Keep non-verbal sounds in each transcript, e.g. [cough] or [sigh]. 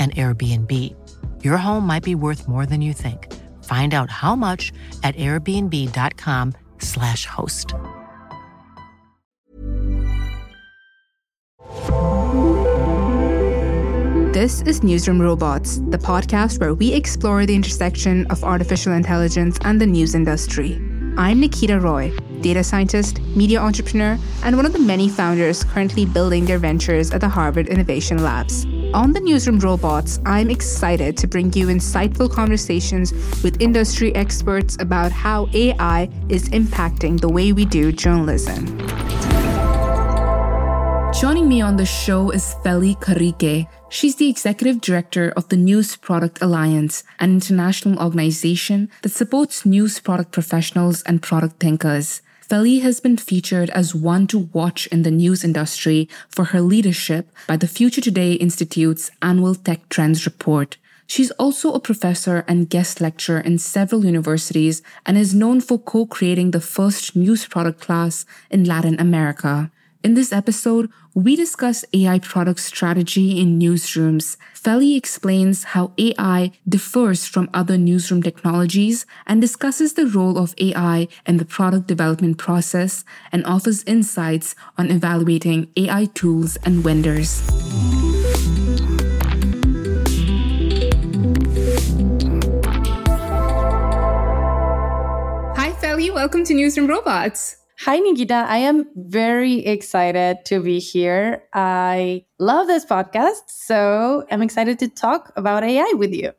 an Airbnb. Your home might be worth more than you think. Find out how much at airbnb.com/slash host. This is Newsroom Robots, the podcast where we explore the intersection of artificial intelligence and the news industry. I'm Nikita Roy, data scientist, media entrepreneur, and one of the many founders currently building their ventures at the Harvard Innovation Labs. On the Newsroom Robots, I'm excited to bring you insightful conversations with industry experts about how AI is impacting the way we do journalism. Joining me on the show is Feli Carrique. She's the executive director of the News Product Alliance, an international organization that supports news product professionals and product thinkers. Feli has been featured as one to watch in the news industry for her leadership by the Future Today Institute's annual Tech Trends report. She's also a professor and guest lecturer in several universities and is known for co creating the first news product class in Latin America. In this episode, we discuss AI product strategy in newsrooms. Feli explains how AI differs from other newsroom technologies and discusses the role of AI in the product development process and offers insights on evaluating AI tools and vendors. Hi, Feli. Welcome to Newsroom Robots. Hi, Nikita. I am very excited to be here. I love this podcast, so I'm excited to talk about AI with you.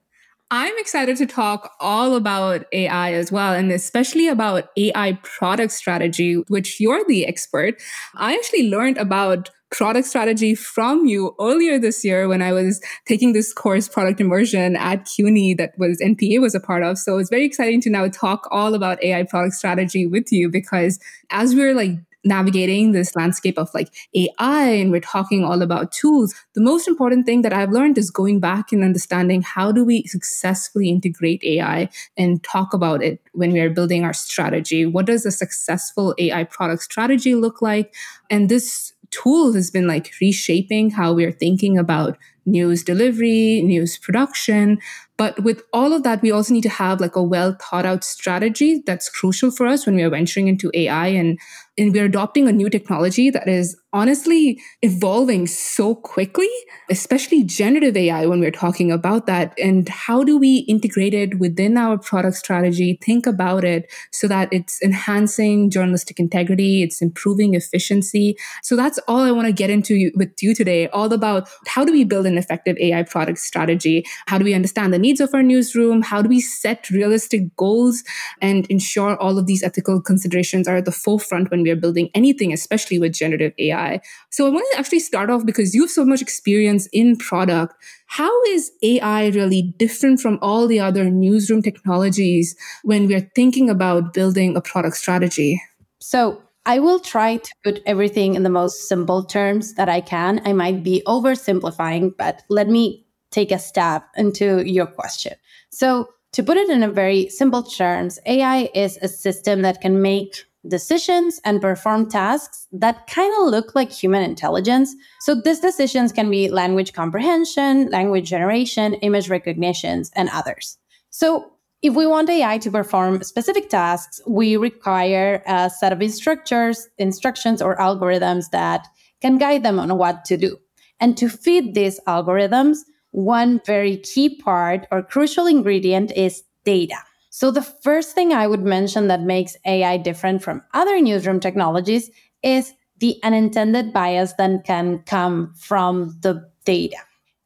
I'm excited to talk all about AI as well, and especially about AI product strategy, which you're the expert. I actually learned about product strategy from you earlier this year when I was taking this course, product immersion at CUNY that was NPA was a part of. So it's very exciting to now talk all about AI product strategy with you because as we're like navigating this landscape of like AI and we're talking all about tools, the most important thing that I've learned is going back and understanding how do we successfully integrate AI and talk about it when we are building our strategy. What does a successful AI product strategy look like? And this tool has been like reshaping how we're thinking about news delivery, news production. But with all of that, we also need to have like a well thought out strategy that's crucial for us when we are venturing into AI and and we're adopting a new technology that is honestly evolving so quickly, especially generative AI when we're talking about that. And how do we integrate it within our product strategy, think about it so that it's enhancing journalistic integrity, it's improving efficiency. So that's all I want to get into with you today, all about how do we build an effective AI product strategy? How do we understand the needs of our newsroom? How do we set realistic goals and ensure all of these ethical considerations are at the forefront when we are building anything, especially with generative AI. So I wanted to actually start off because you have so much experience in product. How is AI really different from all the other newsroom technologies when we're thinking about building a product strategy? So I will try to put everything in the most simple terms that I can. I might be oversimplifying, but let me take a stab into your question. So, to put it in a very simple terms, AI is a system that can make decisions and perform tasks that kind of look like human intelligence. So these decisions can be language comprehension, language generation, image recognitions, and others. So if we want AI to perform specific tasks, we require a set of instructors, instructions or algorithms that can guide them on what to do. And to feed these algorithms, one very key part or crucial ingredient is data. So, the first thing I would mention that makes AI different from other newsroom technologies is the unintended bias that can come from the data.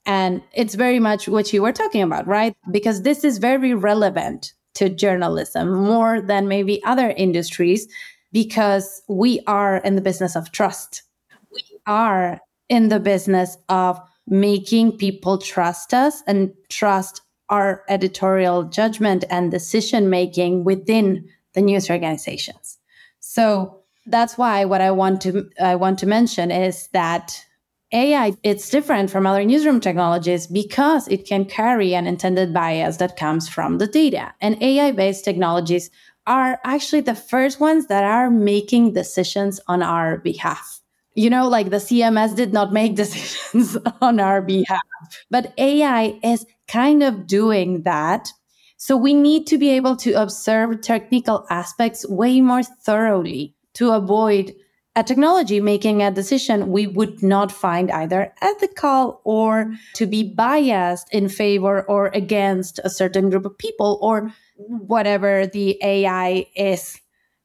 And it's very much what you were talking about, right? Because this is very relevant to journalism more than maybe other industries because we are in the business of trust. We are in the business of making people trust us and trust our editorial judgment and decision making within the news organizations. So that's why what I want to I want to mention is that AI it's different from other newsroom technologies because it can carry an intended bias that comes from the data. And AI based technologies are actually the first ones that are making decisions on our behalf you know, like the CMS did not make [laughs] decisions on our behalf, but AI is kind of doing that. So we need to be able to observe technical aspects way more thoroughly to avoid a technology making a decision we would not find either ethical or to be biased in favor or against a certain group of people or whatever the AI is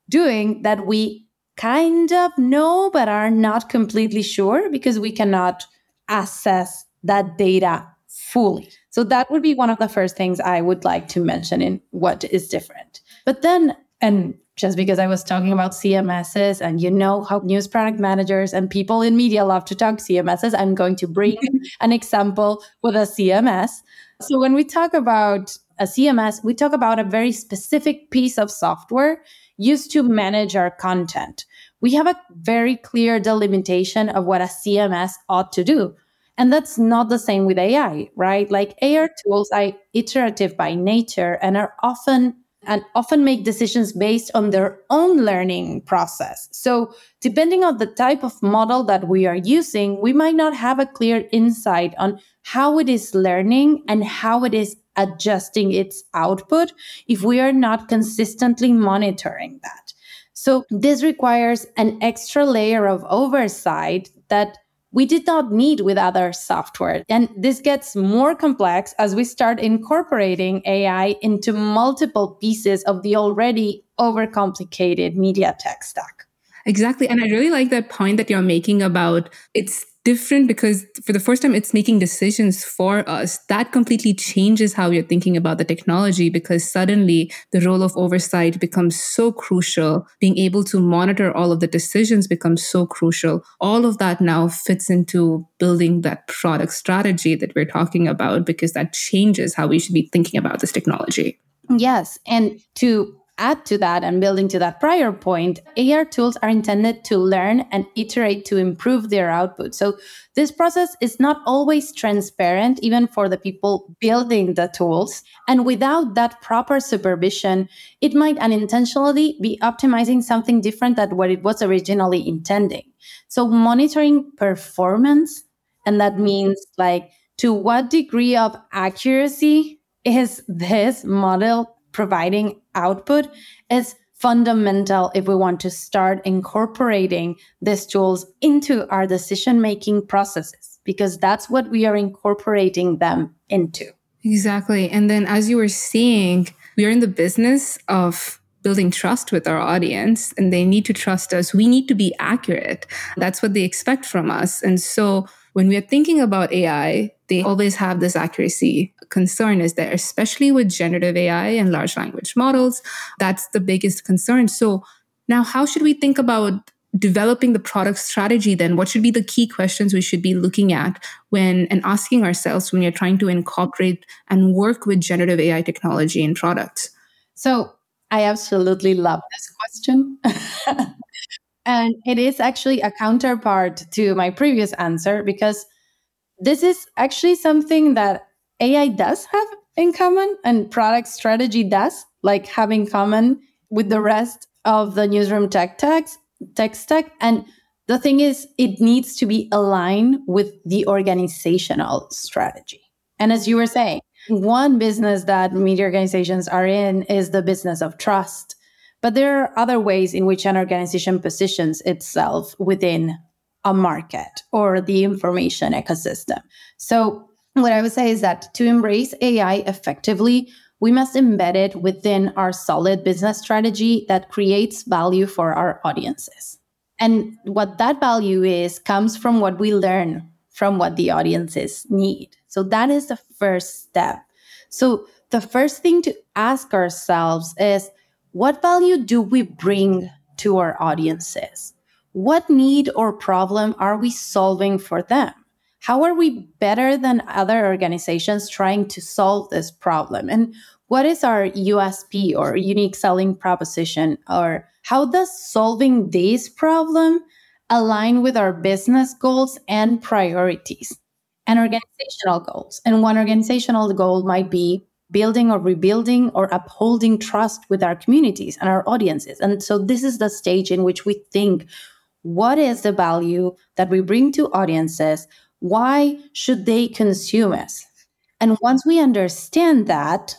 doing that we kind of know, but are not completely sure because we cannot assess that data fully. So that would be one of the first things I would like to mention in what is different. But then, and just because I was talking about CMSs and you know how news product managers and people in media love to talk CMSs, I'm going to bring [laughs] an example with a CMS. So when we talk about a CMS, we talk about a very specific piece of software used to manage our content we have a very clear delimitation of what a CMS ought to do. And that's not the same with AI, right? Like AI tools are iterative by nature and are often and often make decisions based on their own learning process. So, depending on the type of model that we are using, we might not have a clear insight on how it is learning and how it is adjusting its output if we are not consistently monitoring that. So this requires an extra layer of oversight that we did not need with other software. And this gets more complex as we start incorporating AI into multiple pieces of the already overcomplicated media tech stack. Exactly. And I really like that point that you're making about it's different because for the first time it's making decisions for us. That completely changes how you're thinking about the technology because suddenly the role of oversight becomes so crucial. Being able to monitor all of the decisions becomes so crucial. All of that now fits into building that product strategy that we're talking about because that changes how we should be thinking about this technology. Yes and to add to that and building to that prior point, AI tools are intended to learn and iterate to improve their output. So this process is not always transparent, even for the people building the tools. And without that proper supervision, it might unintentionally be optimizing something different than what it was originally intending. So monitoring performance, and that means like to what degree of accuracy is this model providing output is fundamental if we want to start incorporating these tools into our decision making processes, because that's what we are incorporating them into. Exactly. And then, as you were seeing, we are in the business of building trust with our audience and they need to trust us. We need to be accurate. That's what they expect from us. And so, when we are thinking about AI, they always have this accuracy concern is there, especially with generative AI and large language models. That's the biggest concern. So now how should we think about developing the product strategy then what should be the key questions we should be looking at when and asking ourselves when you're trying to incorporate and work with generative ai technology in products so i absolutely love this question [laughs] And it is actually a counterpart to my previous answer because this is actually something that AI does have in common and product strategy does, like have in common with the rest of the newsroom tech tags, tech stack. And the thing is, it needs to be aligned with the organizational strategy. And as you were saying, one business that media organizations are in is the business of trust. But there are other ways in which an organization positions itself within a market or the information ecosystem. So, what I would say is that to embrace AI effectively, we must embed it within our solid business strategy that creates value for our audiences. And what that value is comes from what we learn from what the audiences need. So that is the first step. So the first thing to ask ourselves is what value do we bring to our audiences? What need or problem are we solving for them? How are we better than other organizations trying to solve this problem? And what is our USP or unique selling proposition? Or how does solving this problem align with our business goals and priorities and organizational goals? And one organizational goal might be building or rebuilding or upholding trust with our communities and our audiences. And so this is the stage in which we think what is the value that we bring to audiences? Why should they consume us? And once we understand that,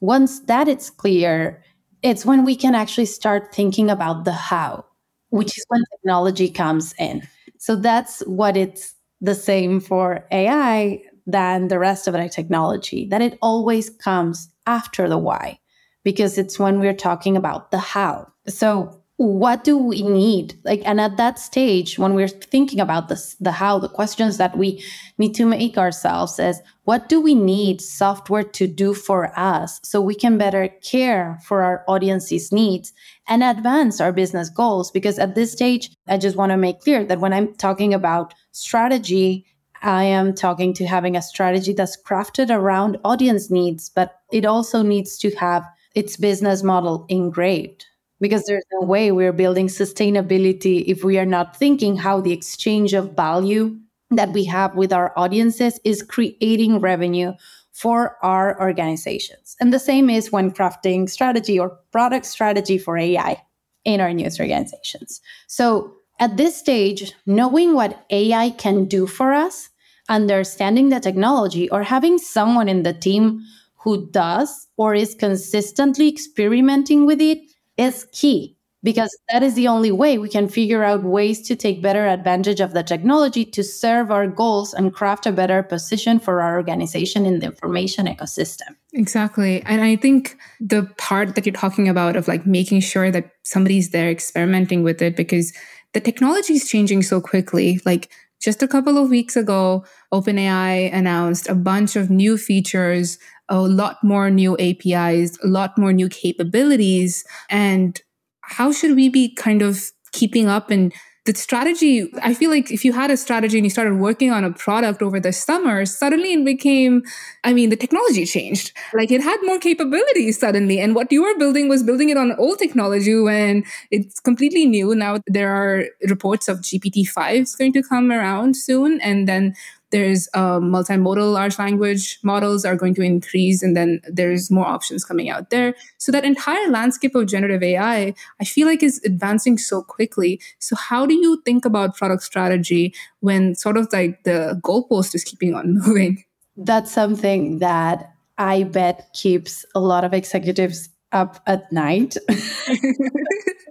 once that it's clear, it's when we can actually start thinking about the how, which is when technology comes in. So that's what it's the same for AI than the rest of the technology, that it always comes after the why, because it's when we're talking about the how. So what do we need like and at that stage when we're thinking about this the how the questions that we need to make ourselves is what do we need software to do for us so we can better care for our audience's needs and advance our business goals because at this stage i just want to make clear that when i'm talking about strategy i am talking to having a strategy that's crafted around audience needs but it also needs to have its business model engraved because there's no way we're building sustainability if we are not thinking how the exchange of value that we have with our audiences is creating revenue for our organizations. And the same is when crafting strategy or product strategy for AI in our news organizations. So at this stage, knowing what AI can do for us, understanding the technology, or having someone in the team who does or is consistently experimenting with it is key because that is the only way we can figure out ways to take better advantage of the technology to serve our goals and craft a better position for our organization in the information ecosystem. Exactly. And I think the part that you're talking about of like making sure that somebody's there experimenting with it because the technology is changing so quickly. Like just a couple of weeks ago, OpenAI announced a bunch of new features a lot more new APIs, a lot more new capabilities. And how should we be kind of keeping up and the strategy i feel like if you had a strategy and you started working on a product over the summer suddenly it became i mean the technology changed. Like it had more capabilities suddenly. And what you were building was building it on old technology when it's completely new. Now there are reports of gpt-5 is going to come around soon. And then there's uh, multimodal large language models are going to increase and then there's more options coming out there. So that entire landscape of generative ai i feel like is advancing so quickly. So how do you think about product strategy when sort of like the goalpost is keeping on [laughs] moving? That's something that i bet keeps a lot of executives up at night [laughs]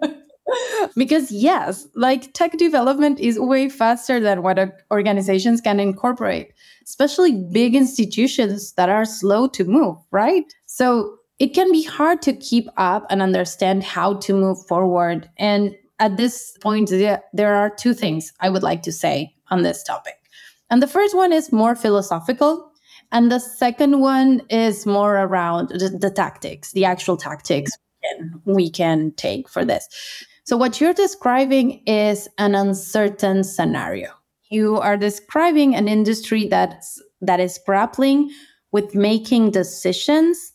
[laughs] [laughs] because yes, like tech development is way faster than what organizations can incorporate, especially big institutions that are slow to move, right? So it can be hard to keep up and understand how to move forward. And at this point, there are two things I would like to say on this topic. And the first one is more philosophical. And the second one is more around the, the tactics, the actual tactics we can take for this. So, what you're describing is an uncertain scenario. You are describing an industry that's, that is grappling with making decisions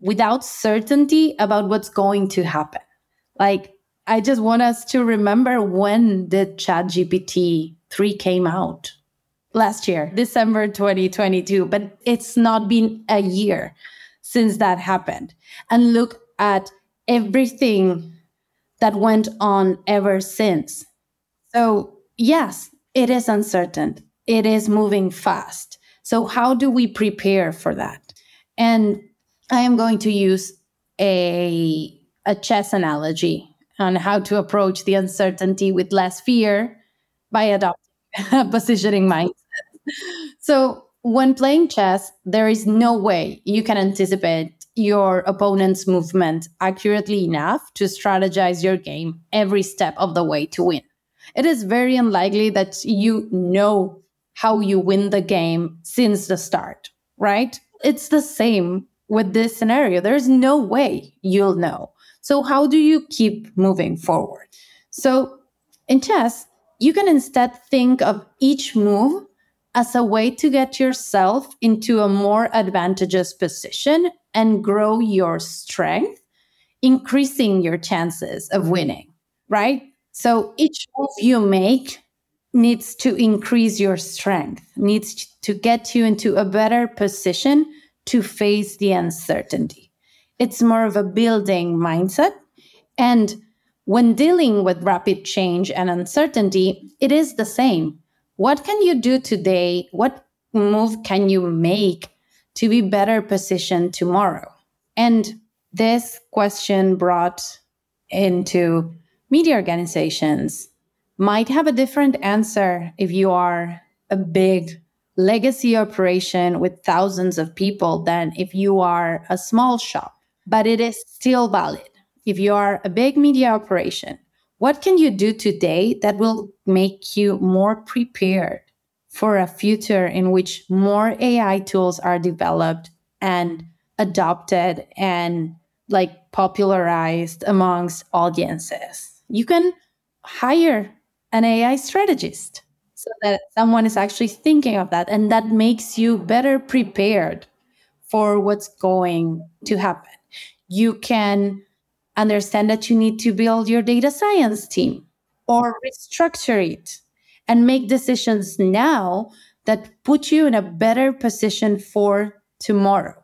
without certainty about what's going to happen. Like I just want us to remember when did ChatGPT 3 came out? Last year, December 2022, but it's not been a year since that happened. And look at everything that went on ever since. So, yes, it is uncertain. It is moving fast. So, how do we prepare for that? And I am going to use a, a chess analogy on how to approach the uncertainty with less fear by adopting [laughs] a positioning mindset. So, when playing chess, there is no way you can anticipate your opponent's movement accurately enough to strategize your game every step of the way to win. It is very unlikely that you know how you win the game since the start, right? It's the same with this scenario. There's no way you'll know. So, how do you keep moving forward? So, in chess, you can instead think of each move as a way to get yourself into a more advantageous position and grow your strength, increasing your chances of mm-hmm. winning, right? So each move you make needs to increase your strength, needs to get you into a better position to face the uncertainty. It's more of a building mindset. And when dealing with rapid change and uncertainty, it is the same. What can you do today? What move can you make to be better positioned tomorrow? And this question brought into media organizations might have a different answer if you are a big legacy operation with thousands of people than if you are a small shop. But it is still valid. If you are a big media operation, what can you do today that will make you more prepared for a future in which more AI tools are developed and adopted and like popularized amongst audiences? You can hire an AI strategist so that someone is actually thinking of that and that makes you better prepared for what's going to happen. You can understand that you need to build your data science team or restructure it and make decisions now that put you in a better position for tomorrow.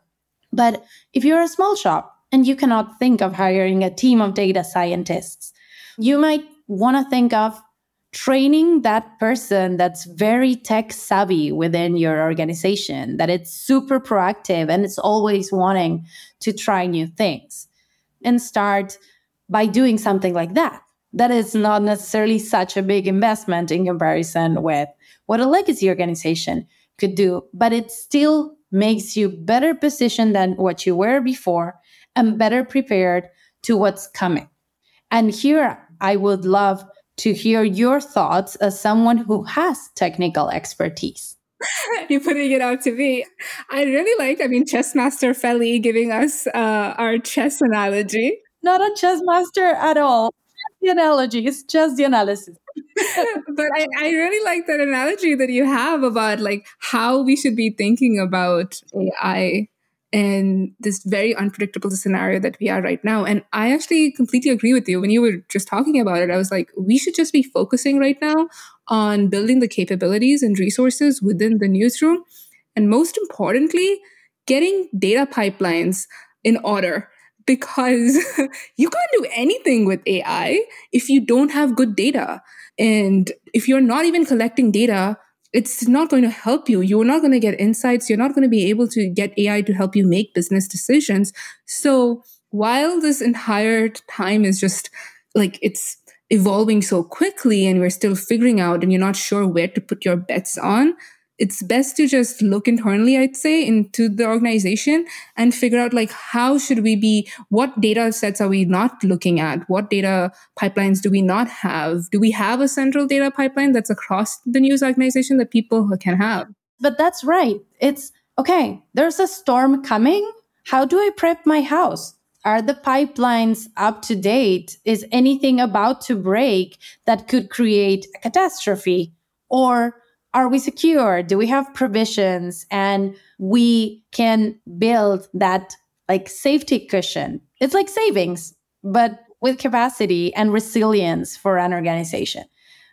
But if you're a small shop and you cannot think of hiring a team of data scientists, you might want to think of training that person that's very tech savvy within your organization, that it's super proactive and it's always wanting to try new things and start by doing something like that. That is not necessarily such a big investment in comparison with what a legacy organization could do, but it still makes you better positioned than what you were before and better prepared to what's coming. And here I would love to hear your thoughts as someone who has technical expertise. [laughs] You're putting it out to me. I really like, I mean, chess master Feli giving us uh, our chess analogy. Not a chess master at all. The analogy is just the analysis. [laughs] but I, I really like that analogy that you have about like how we should be thinking about AI in this very unpredictable scenario that we are right now. And I actually completely agree with you. When you were just talking about it, I was like, we should just be focusing right now on building the capabilities and resources within the newsroom. And most importantly, getting data pipelines in order because [laughs] you can't do anything with AI if you don't have good data. And if you're not even collecting data, it's not going to help you. You're not going to get insights. You're not going to be able to get AI to help you make business decisions. So while this entire time is just like it's evolving so quickly and we're still figuring out and you're not sure where to put your bets on, it's best to just look internally, I'd say, into the organization and figure out like how should we be, what data sets are we not looking at? What data pipelines do we not have? Do we have a central data pipeline that's across the news organization that people can have? But that's right. It's okay, there's a storm coming. How do I prep my house? Are the pipelines up to date? Is anything about to break that could create a catastrophe? Or are we secure? Do we have provisions? And we can build that like safety cushion. It's like savings, but with capacity and resilience for an organization.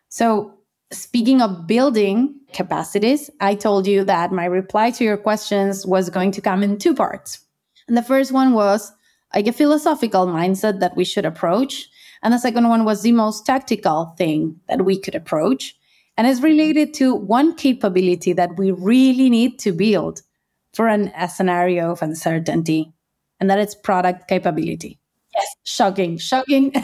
So, speaking of building capacities, I told you that my reply to your questions was going to come in two parts. And the first one was like a philosophical mindset that we should approach. And the second one was the most tactical thing that we could approach. And it's related to one capability that we really need to build for an, a scenario of uncertainty, and that is product capability. Yes, shocking, shocking. [laughs]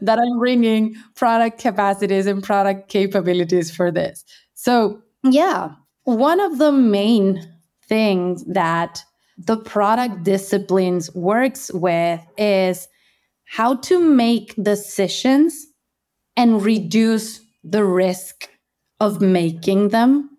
that I'm bringing product capacities and product capabilities for this. So, yeah, one of the main things that the product disciplines works with is how to make decisions and reduce the risk of making them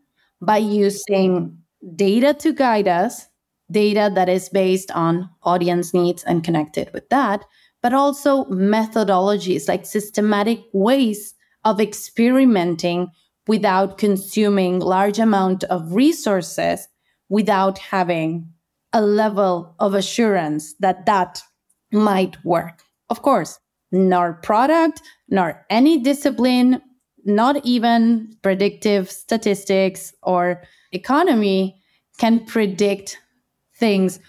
by using data to guide us, data that is based on audience needs and connected with that, but also methodologies like systematic ways of experimenting without consuming large amount of resources without having a level of assurance that that might work. Of course, nor product, nor any discipline, not even predictive statistics or economy can predict things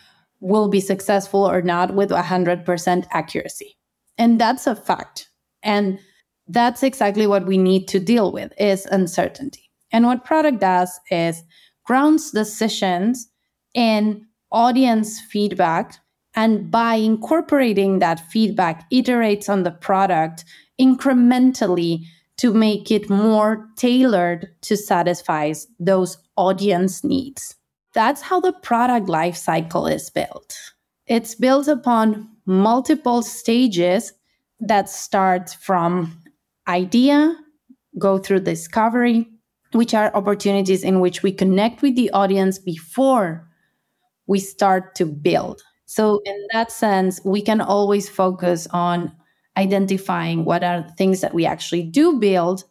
will be successful or not with 100% accuracy. And that's a fact. And that's exactly what we need to deal with is uncertainty. And what product does is grounds decisions in audience feedback and by incorporating that feedback iterates on the product incrementally to make it more tailored to satisfy those audience needs that's how the product life cycle is built. It's built upon multiple stages that start from idea, go through discovery, which are opportunities in which we connect with the audience before we start to build. So, in that sense, we can always focus on identifying what are the things that we actually do build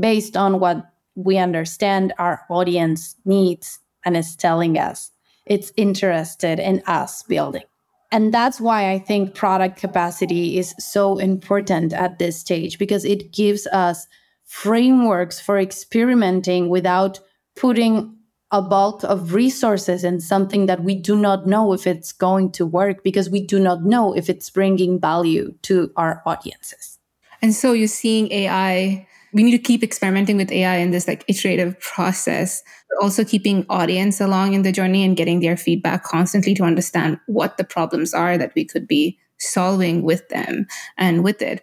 based on what we understand our audience needs and is telling us it's interested in us building. And that's why I think product capacity is so important at this stage because it gives us frameworks for experimenting without putting a bulk of resources in something that we do not know if it's going to work because we do not know if it's bringing value to our audiences. And so you're seeing AI we need to keep experimenting with AI in this like iterative process, but also keeping audience along in the journey and getting their feedback constantly to understand what the problems are that we could be solving with them and with it.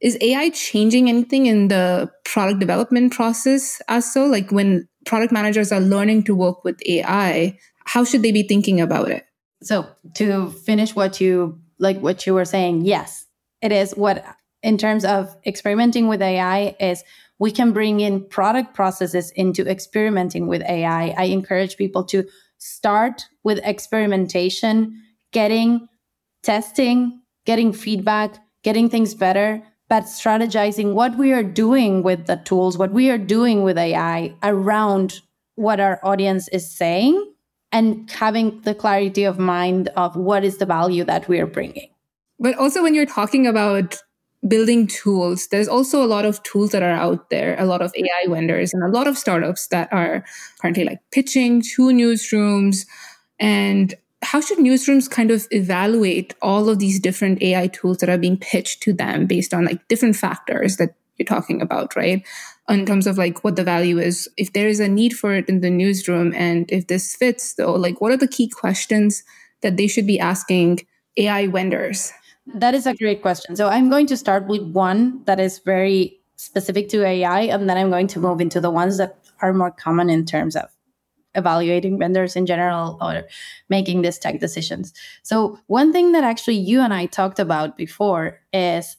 is AI changing anything in the product development process as so? Like when product managers are learning to work with AI, how should they be thinking about it? So to finish what you like what you were saying, yes, it is what in terms of experimenting with AI is we can bring in product processes into experimenting with AI. I encourage people to start with experimentation, getting testing, getting feedback, getting things better, but strategizing what we are doing with the tools, what we are doing with AI around what our audience is saying and having the clarity of mind of what is the value that we are bringing. But also, when you're talking about building tools, there's also a lot of tools that are out there, a lot of AI vendors and a lot of startups that are currently like pitching to newsrooms. And how should newsrooms kind of evaluate all of these different AI tools that are being pitched to them based on like different factors that you're talking about, right? In terms of like what the value is, if there is a need for it in the newsroom and if this fits though, like what are the key questions that they should be asking AI vendors? That is a great question. So I'm going to start with one that is very specific to AI, and then I'm going to move into the ones that are more common in terms of evaluating vendors in general or making these tech decisions. So, one thing that actually you and I talked about before is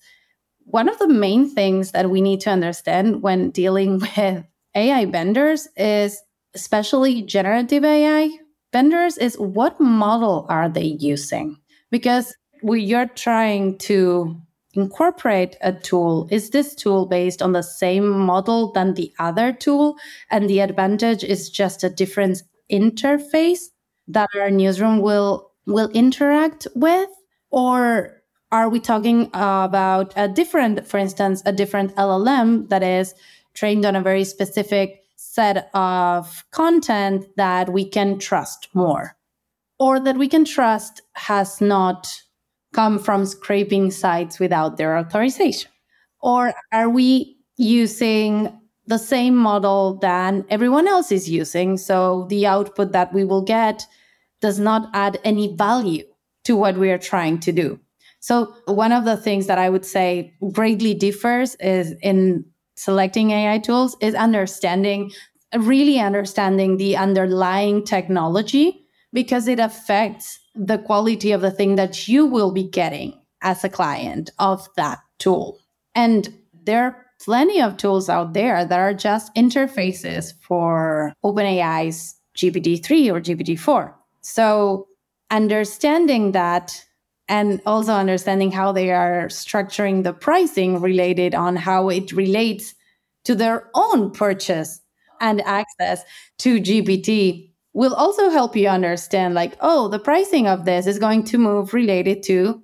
one of the main things that we need to understand when dealing [laughs] with AI vendors is especially generative AI vendors is what model are they using? Because we, you're trying to incorporate a tool, is this tool based on the same model than the other tool? And the advantage is just a different interface that our newsroom will will interact with? Or are we talking about a different, for instance, a different LLM that is trained on a very specific set of content that we can trust more? Or that we can trust has not come from scraping sites without their authorization? Or are we using the same model that everyone else is using? So the output that we will get does not add any value to what we are trying to do. So one of the things that I would say greatly differs is in selecting AI tools is understanding, really understanding the underlying technology because it affects the quality of the thing that you will be getting as a client of that tool. And there are plenty of tools out there that are just interfaces for OpenAI's GPT-3 or GPT-4. So understanding that and also understanding how they are structuring the pricing related on how it relates to their own purchase and access to GPT will also help you understand like, oh, the pricing of this is going to move related to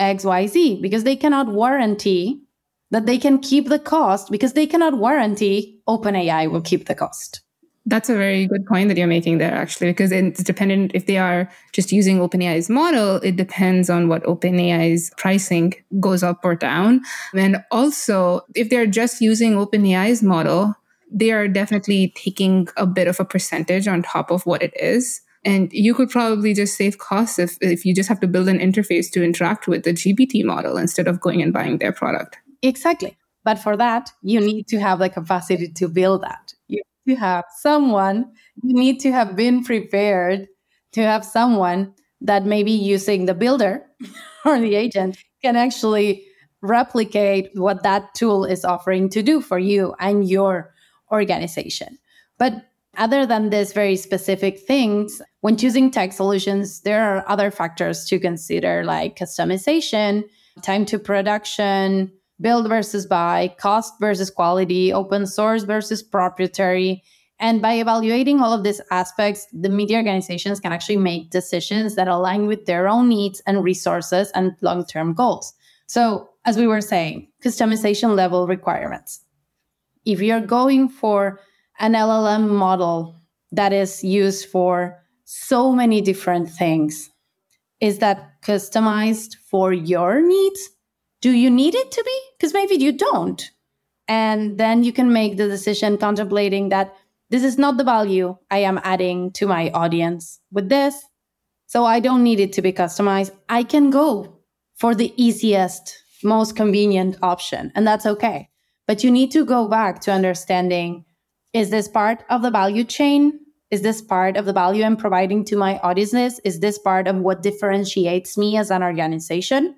XYZ because they cannot warranty that they can keep the cost because they cannot warranty OpenAI will keep the cost. That's a very good point that you're making there, actually, because it's dependent if they are just using OpenAI's model, it depends on what OpenAI's pricing goes up or down. And also, if they're just using OpenAI's model, they are definitely taking a bit of a percentage on top of what it is. And you could probably just save costs if, if you just have to build an interface to interact with the GPT model instead of going and buying their product. Exactly. But for that, you need to have the capacity to build that. You need to have someone, you need to have been prepared to have someone that maybe using the builder [laughs] or the agent can actually replicate what that tool is offering to do for you and your organization. But other than these very specific things, when choosing tech solutions, there are other factors to consider like customization, time to production, build versus buy, cost versus quality, open source versus proprietary. And by evaluating all of these aspects, the media organizations can actually make decisions that align with their own needs and resources and long term goals. So, as we were saying, customization level requirements if you're going for an LLM model that is used for so many different things, is that customized for your needs? Do you need it to be? Because maybe you don't. And then you can make the decision contemplating that this is not the value I am adding to my audience with this. So I don't need it to be customized. I can go for the easiest, most convenient option, and that's okay. But you need to go back to understanding is this part of the value chain? Is this part of the value I'm providing to my audiences? Is this part of what differentiates me as an organization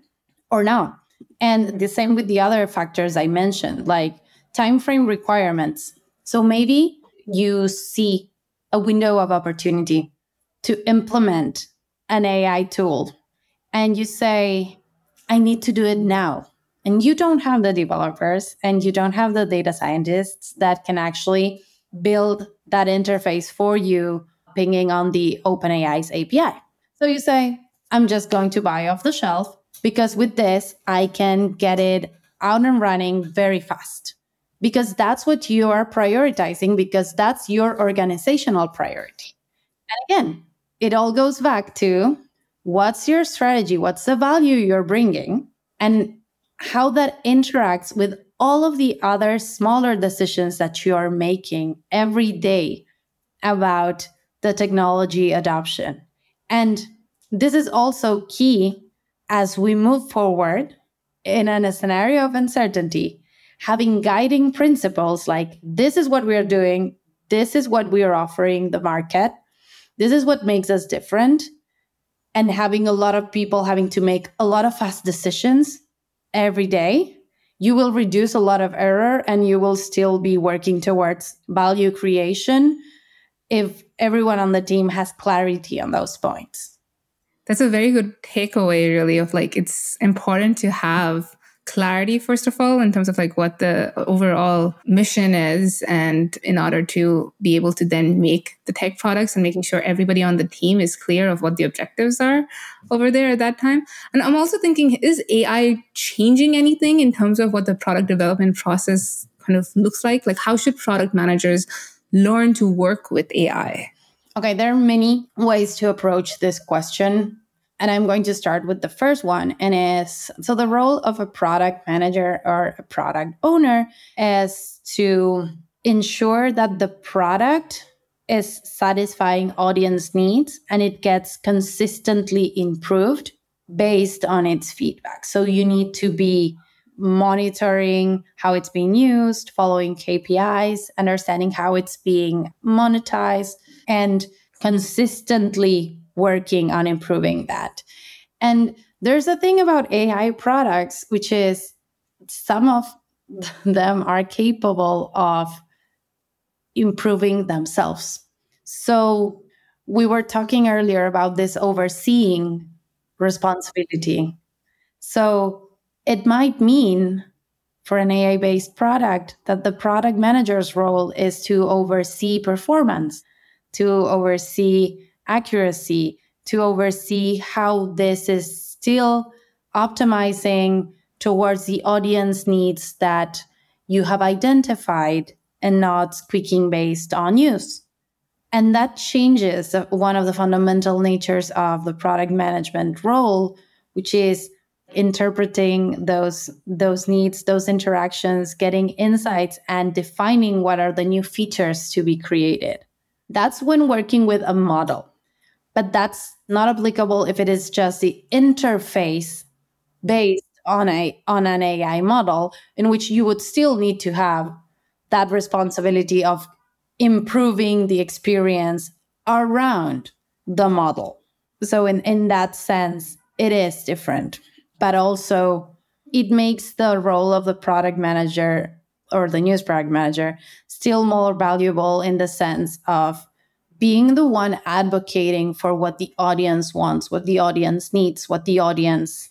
or not? And the same with the other factors I mentioned, like time frame requirements. So maybe you see a window of opportunity to implement an AI tool and you say, I need to do it now and you don't have the developers and you don't have the data scientists that can actually build that interface for you pinging on the OpenAI's API. So you say, I'm just going to buy off the shelf because with this, I can get it out and running very fast because that's what you are prioritizing because that's your organizational priority. And again, it all goes back to what's your strategy? What's the value you're bringing? And how that interacts with all of the other smaller decisions that you are making every day about the technology adoption. And this is also key as we move forward in a scenario of uncertainty, having guiding principles like this is what we're doing, this is what we are offering the market, this is what makes us different. And having a lot of people having to make a lot of fast decisions every day you will reduce a lot of error and you will still be working towards value creation if everyone on the team has clarity on those points. That's a very good takeaway, really, of like it's important to have clarity first of all in terms of like what the overall mission is and in order to be able to then make the tech products and making sure everybody on the team is clear of what the objectives are over there at that time. And i'm also thinking is ai changing anything in terms of what the product development process kind of looks like? Like how should product managers learn to work with ai okay there are many ways to approach this question and I'm going to start with the first one. And is so the role of a product manager or a product owner is to ensure that the product is satisfying audience needs and it gets consistently improved based on its feedback. So you need to be monitoring how it's being used, following KPIs, understanding how it's being monetized, and consistently working on improving that. And there's a thing about AI products, which is some of [laughs] them are capable of improving themselves. So we were talking earlier about this overseeing responsibility. So it might mean for an AI based product that the product manager's role is to oversee performance, to oversee accuracy to oversee how this is still optimizing towards the audience needs that you have identified and not tweaking based on use. And that changes one of the fundamental natures of the product management role, which is interpreting those those needs those interactions getting insights and defining what are the new features to be created that's when working with a model but that's not applicable if it is just the interface based on a on an AI model in which you would still need to have that responsibility of improving the experience around the model. So in, in that sense, it is different. But also it makes the role of the product manager or the news product manager still more valuable in the sense of being the one advocating for what the audience wants, what the audience needs, what the audience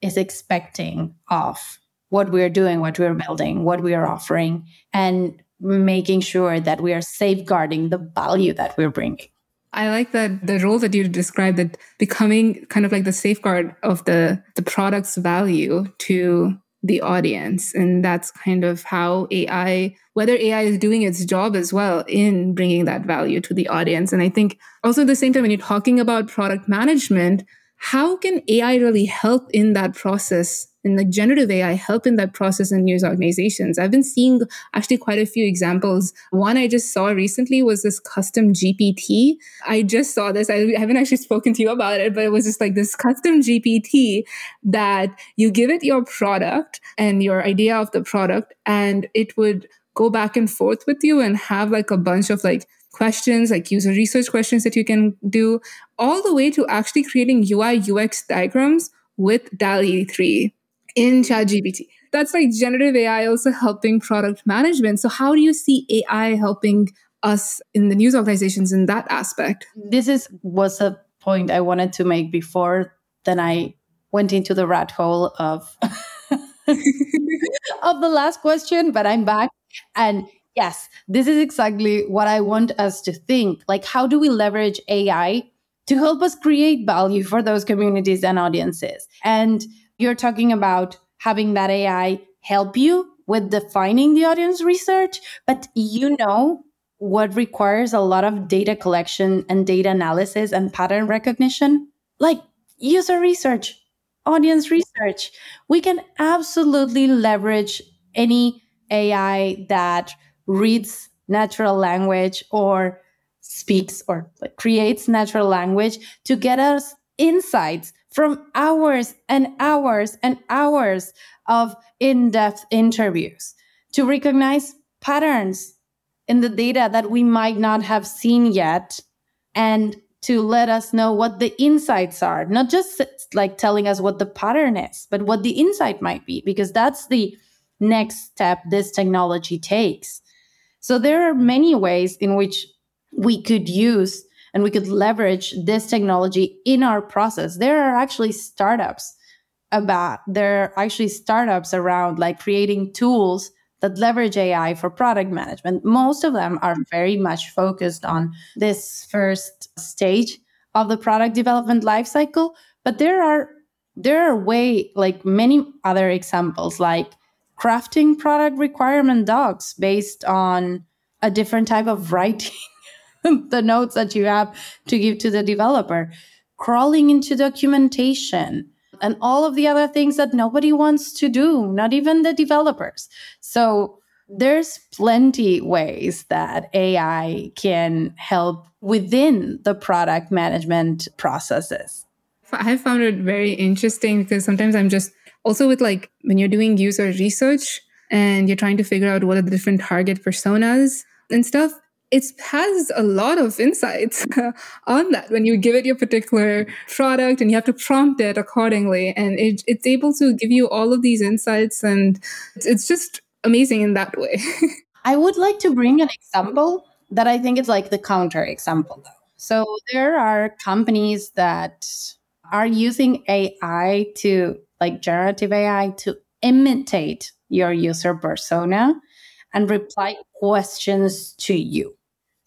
is expecting of what we're doing, what we're building, what we are offering, and making sure that we are safeguarding the value that we're bringing. I like that the role that you described that becoming kind of like the safeguard of the the product's value to the audience. And that's kind of how AI, whether AI is doing its job as well in bringing that value to the audience. And I think also at the same time, when you're talking about product management, how can AI really help in that process? And like generative AI help in that process in news organizations? I've been seeing actually quite a few examples. One I just saw recently was this custom GPT. I just saw this. I haven't actually spoken to you about it, but it was just like this custom GPT that you give it your product and your idea of the product, and it would go back and forth with you and have like a bunch of like questions, like user research questions that you can do, all the way to actually creating UI UX diagrams with DALL-E 3 in ChatGPT. That's like generative AI also helping product management. So, how do you see AI helping us in the news organizations in that aspect? This is was a point I wanted to make before. Then I went into the rat hole of [laughs] of the last question, but I'm back. And Yes, this is exactly what I want us to think. Like, how do we leverage AI to help us create value for those communities and audiences? And you're talking about having that AI help you with defining the audience research, but you know what requires a lot of data collection and data analysis and pattern recognition, like user research, audience research. We can absolutely leverage any AI that reads natural language or speaks or creates natural language to get us insights from hours and hours and hours of in depth interviews to recognize patterns in the data that we might not have seen yet and to let us know what the insights are, not just like telling us what the pattern is, but what the insight might be, because that's the next step this technology takes. So there are many ways in which we could use and we could leverage this technology in our process. There are actually startups about, there are actually startups around like creating tools that leverage AI for product management. Most of them are very much focused on this first stage of the product development lifecycle, but there are there are way like many other examples like crafting product requirement docs based on a different type of writing [laughs] the notes that you have to give to the developer crawling into documentation and all of the other things that nobody wants to do, not even the developers. So there's plenty ways that AI can help within the product management processes. I found it very interesting because sometimes I'm just also with like when you're doing user research and you're trying to figure out what are the different target personas and stuff, it has a lot of insights [laughs] on that when you give it your particular product and you have to prompt it accordingly. And it, it's able to give you all of these insights. And it's, it's just amazing in that way. [laughs] I would like to bring an example that I think is like the counter example, though. So there are companies that are using AI to, like generative AI, to imitate your user persona and reply questions to you.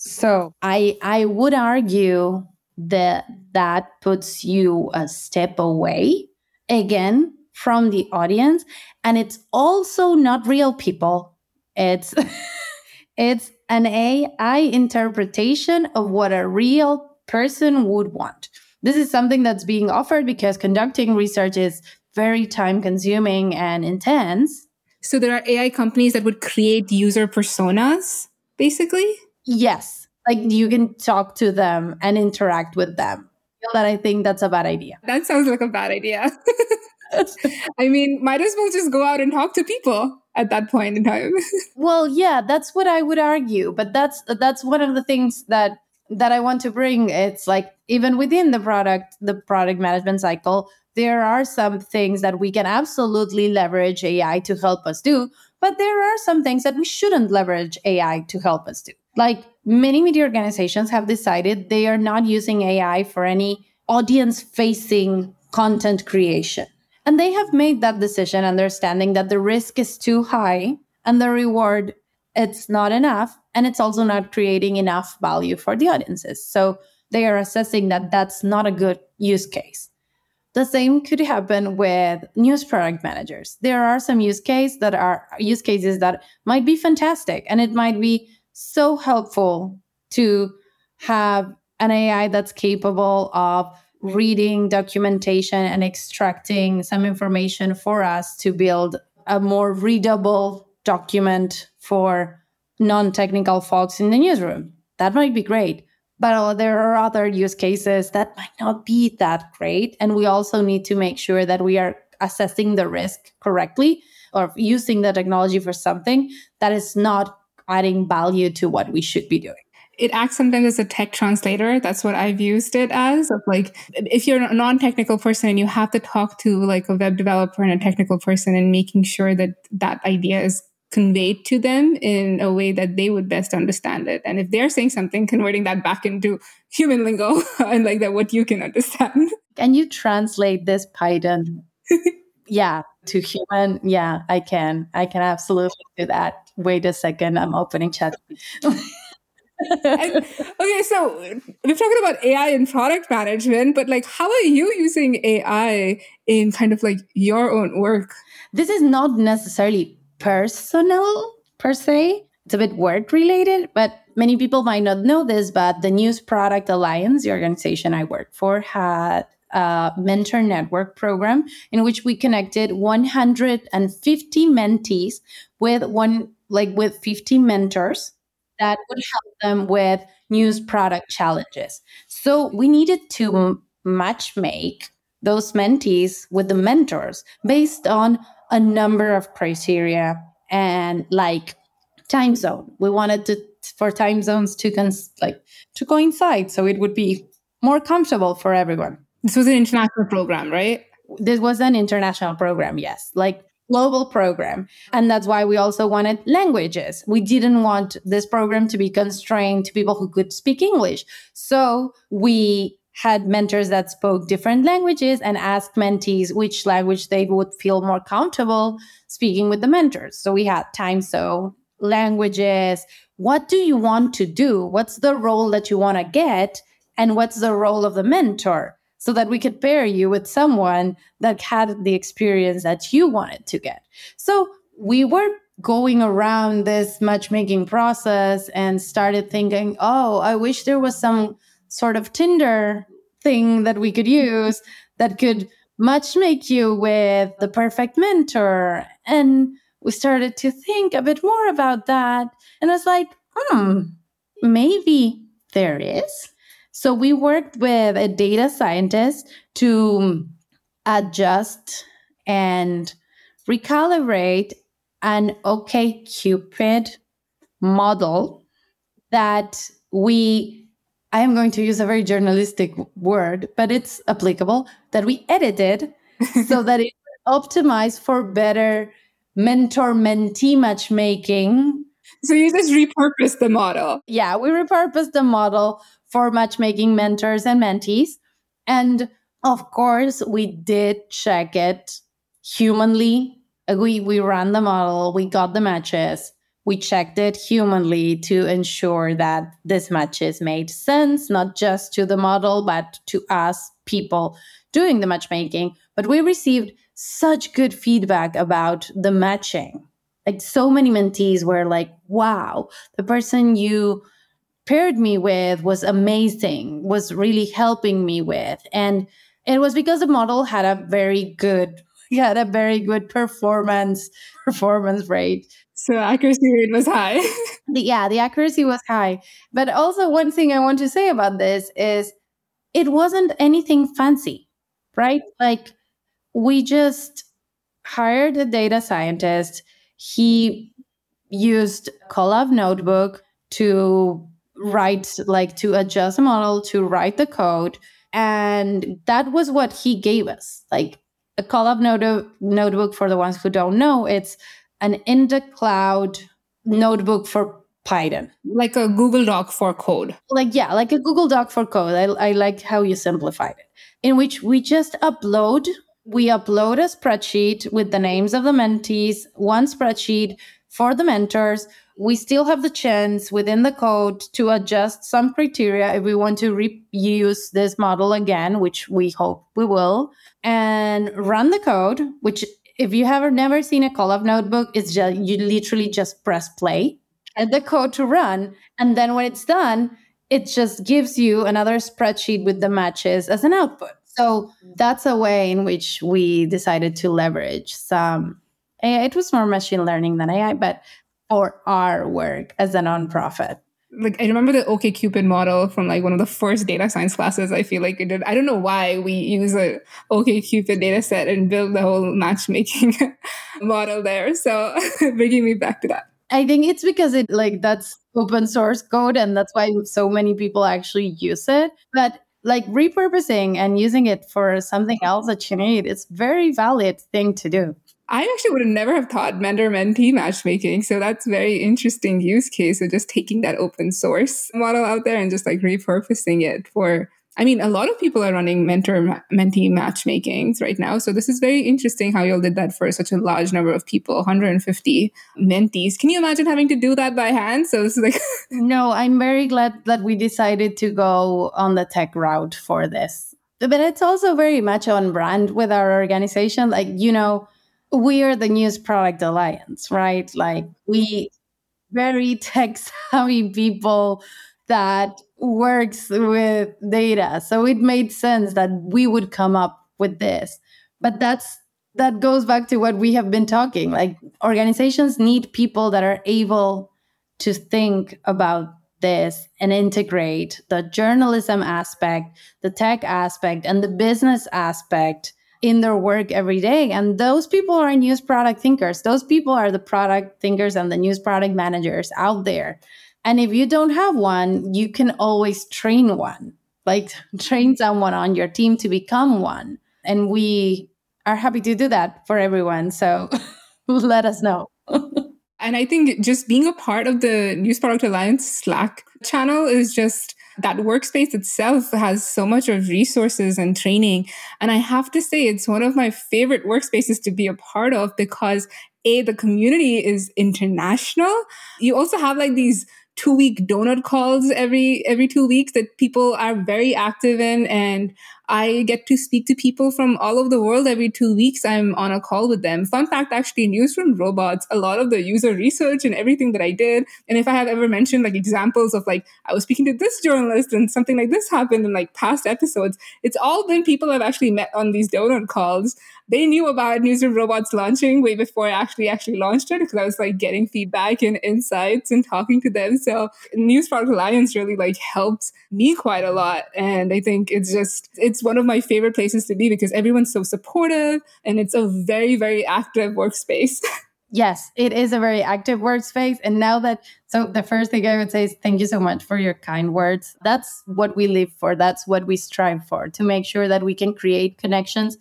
So I I would argue that that puts you a step away again from the audience and it's also not real people. It's [laughs] it's an AI interpretation of what a real person would want. This is something that's being offered because conducting research is very time consuming and intense. So there are AI companies that would create user personas, basically? Yes. Like you can talk to them and interact with them. That I think that's a bad idea. That sounds like a bad idea. [laughs] I mean, might as well just go out and talk to people at that point in time. [laughs] well, yeah, that's what I would argue, but that's that's one of the things that that I want to bring. It's like even within the product, the product management cycle, there are some things that we can absolutely leverage AI to help us do, but there are some things that we shouldn't leverage AI to help us do. Like many media organizations have decided they are not using AI for any audience facing content creation. And they have made that decision understanding that the risk is too high and the reward it's not enough and it's also not creating enough value for the audiences. So they are assessing that that's not a good use case. The same could happen with news product managers. There are some use cases that are use cases that might be fantastic and it might be so helpful to have an AI that's capable of reading documentation and extracting some information for us to build a more readable document for non technical folks in the newsroom. That might be great. But there are other use cases that might not be that great. And we also need to make sure that we are assessing the risk correctly or using the technology for something that is not adding value to what we should be doing it acts sometimes as a tech translator. That's what I've used it as. Of like, if you're a non-technical person and you have to talk to like a web developer and a technical person and making sure that that idea is conveyed to them in a way that they would best understand it. And if they're saying something, converting that back into human lingo [laughs] and like that, what you can understand. Can you translate this Python? [laughs] yeah, to human. Yeah, I can. I can absolutely do that. Wait a second. I'm opening chat. and, okay, so we're talking about AI in product management, but like, how are you using AI in kind of like your own work? This is not necessarily personal per se. It's a bit work related, but many people might not know this. But the News Product Alliance, the organization I work for, had a mentor network program in which we connected 150 mentees with one like with 50 mentors that would help them with news product challenges. So we needed to match make those mentees with the mentors based on a number of criteria and like time zone. We wanted to for time zones to cons- like to coincide so it would be more comfortable for everyone. This was an international program, right? This was an international program, yes. Like global program. And that's why we also wanted languages. We didn't want this program to be constrained to people who could speak English. So we had mentors that spoke different languages and asked mentees which language they would feel more comfortable speaking with the mentors. So we had time so languages. What do you want to do? What's the role that you want to get? And what's the role of the mentor? So that we could pair you with someone that had the experience that you wanted to get. So we were going around this matchmaking process and started thinking, oh, I wish there was some sort of Tinder thing that we could use that could matchmake you with the perfect mentor. And we started to think a bit more about that. And I was like, hmm, maybe there is. So we worked with a data scientist to um, adjust and recalibrate an OkCupid model that we I am going to use a very journalistic word, but it's applicable that we edited [laughs] so that it optimized for better mentor mentee matchmaking. So you just repurposed the model. Yeah, we repurposed the model for matchmaking mentors and mentees. And of course, we did check it humanly. We, we ran the model, we got the matches, we checked it humanly to ensure that this matches made sense, not just to the model, but to us people doing the matchmaking. But we received such good feedback about the matching. Like so many mentees were like, wow, the person you paired me with was amazing, was really helping me with. And it was because the model had a very good, [laughs] had a very good performance, [laughs] performance rate. So accuracy rate was high. [laughs] yeah, the accuracy was high. But also one thing I want to say about this is it wasn't anything fancy, right? Like we just hired a data scientist. He used Colab Notebook to write like to adjust the model to write the code and that was what he gave us. Like a Colab note- notebook for the ones who don't know it's an in the cloud notebook for python. Like a google doc for code. Like yeah like a google doc for code. I, I like how you simplified it. In which we just upload we upload a spreadsheet with the names of the mentees one spreadsheet for the mentors we still have the chance within the code to adjust some criteria if we want to reuse this model again, which we hope we will, and run the code, which if you have never seen a Colab notebook, it's just you literally just press play and the code to run. And then when it's done, it just gives you another spreadsheet with the matches as an output. So that's a way in which we decided to leverage some. It was more machine learning than AI, but for our work as a nonprofit like I remember the OkCupid model from like one of the first data science classes. I feel like it did. I don't know why we use a OkCupid data set and build the whole matchmaking [laughs] model there. So [laughs] bringing me back to that. I think it's because it like that's open source code and that's why so many people actually use it. But like repurposing and using it for something else that you need, it's very valid thing to do. I actually would have never have thought mentor mentee matchmaking. So that's very interesting use case of just taking that open source model out there and just like repurposing it for I mean, a lot of people are running mentor mentee matchmakings right now. So this is very interesting how y'all did that for such a large number of people, 150 mentees. Can you imagine having to do that by hand? So this is like [laughs] No, I'm very glad that we decided to go on the tech route for this. But it's also very much on brand with our organization. Like, you know, we are the News Product Alliance, right? Like we very tech savvy people that works with data. So it made sense that we would come up with this. But that's that goes back to what we have been talking. Like organizations need people that are able to think about this and integrate the journalism aspect, the tech aspect, and the business aspect in their work every day. And those people are news product thinkers. Those people are the product thinkers and the news product managers out there. And if you don't have one, you can always train one, like [laughs] train someone on your team to become one. And we are happy to do that for everyone. So [laughs] let us know. [laughs] and I think just being a part of the News Product Alliance Slack channel is just that workspace itself has so much of resources and training. And I have to say, it's one of my favorite workspaces to be a part of because A, the community is international. You also have like these two week donut calls every every two weeks that people are very active in and I get to speak to people from all over the world every two weeks. I'm on a call with them. Fun fact, actually, Newsroom Robots, a lot of the user research and everything that I did. And if I have ever mentioned like examples of like, I was speaking to this journalist and something like this happened in like past episodes, it's all been people I've actually met on these donut calls. They knew about Newsroom Robots launching way before I actually actually launched it because I was like getting feedback and insights and talking to them. So News Product Alliance really like helped me quite a lot. And I think it's just, it's it's one of my favorite places to be because everyone's so supportive and it's a very, very active workspace. [laughs] yes, it is a very active workspace. And now that, so the first thing I would say is thank you so much for your kind words. That's what we live for. That's what we strive for to make sure that we can create connections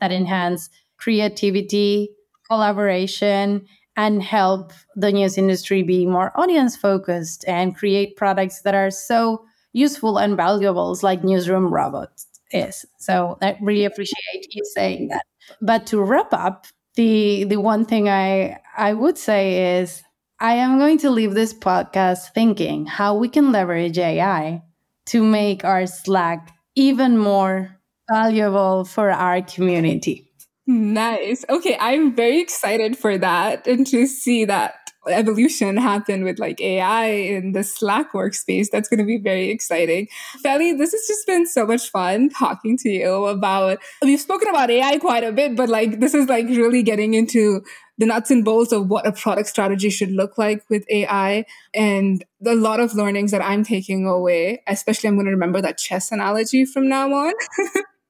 that enhance creativity, collaboration, and help the news industry be more audience focused and create products that are so useful and valuable like newsroom robots is. So I really appreciate you saying that. But to wrap up, the the one thing I I would say is I am going to leave this podcast thinking how we can leverage AI to make our Slack even more valuable for our community. Nice. Okay, I'm very excited for that and to see that evolution happen with like AI in the Slack workspace. That's going to be very exciting. Feli, this has just been so much fun talking to you about, we've spoken about AI quite a bit, but like this is like really getting into the nuts and bolts of what a product strategy should look like with AI and a lot of learnings that I'm taking away, especially I'm going to remember that chess analogy from now on. [laughs]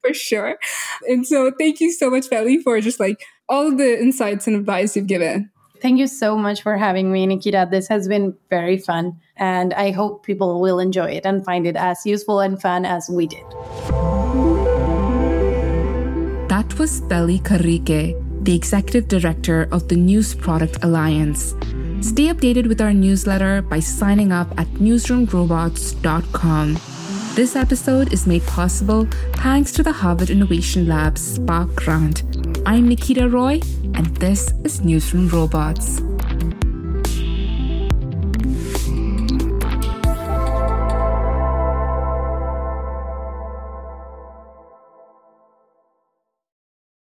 for sure. And so thank you so much, Feli, for just like all the insights and advice you've given. Thank you so much for having me, Nikita. This has been very fun, and I hope people will enjoy it and find it as useful and fun as we did. That was Feli Carrique, the executive director of the News Product Alliance. Stay updated with our newsletter by signing up at newsroomrobots.com. This episode is made possible thanks to the Harvard Innovation Lab Spark Grant. I'm Nikita Roy, and this is Newsroom Robots.